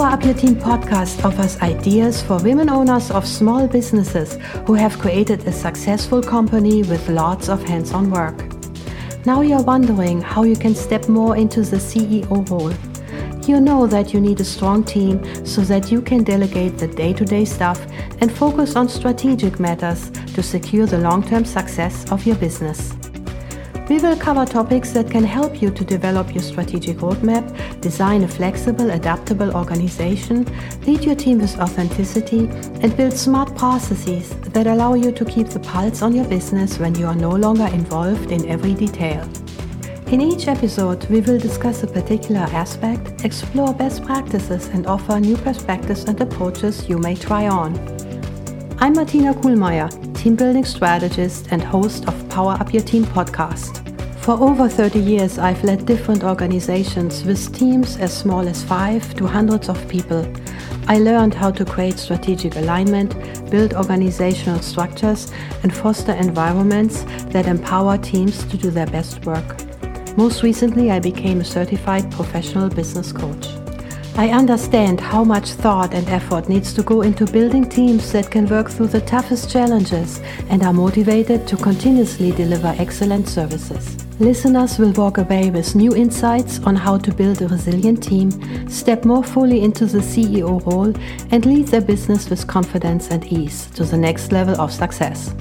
Up Your Team podcast offers ideas for women owners of small businesses who have created a successful company with lots of hands on work. Now you're wondering how you can step more into the CEO role. You know that you need a strong team so that you can delegate the day to day stuff and focus on strategic matters to secure the long term success of your business. We will cover topics that can help you to develop your strategic roadmap, design a flexible, adaptable organization, lead your team with authenticity, and build smart processes that allow you to keep the pulse on your business when you are no longer involved in every detail. In each episode, we will discuss a particular aspect, explore best practices, and offer new perspectives and approaches you may try on. I'm Martina Kuhlmeyer, team building strategist and host of Power Up Your Team podcast. For over 30 years, I've led different organizations with teams as small as five to hundreds of people. I learned how to create strategic alignment, build organizational structures, and foster environments that empower teams to do their best work. Most recently, I became a certified professional business coach. I understand how much thought and effort needs to go into building teams that can work through the toughest challenges and are motivated to continuously deliver excellent services. Listeners will walk away with new insights on how to build a resilient team, step more fully into the CEO role, and lead their business with confidence and ease to the next level of success.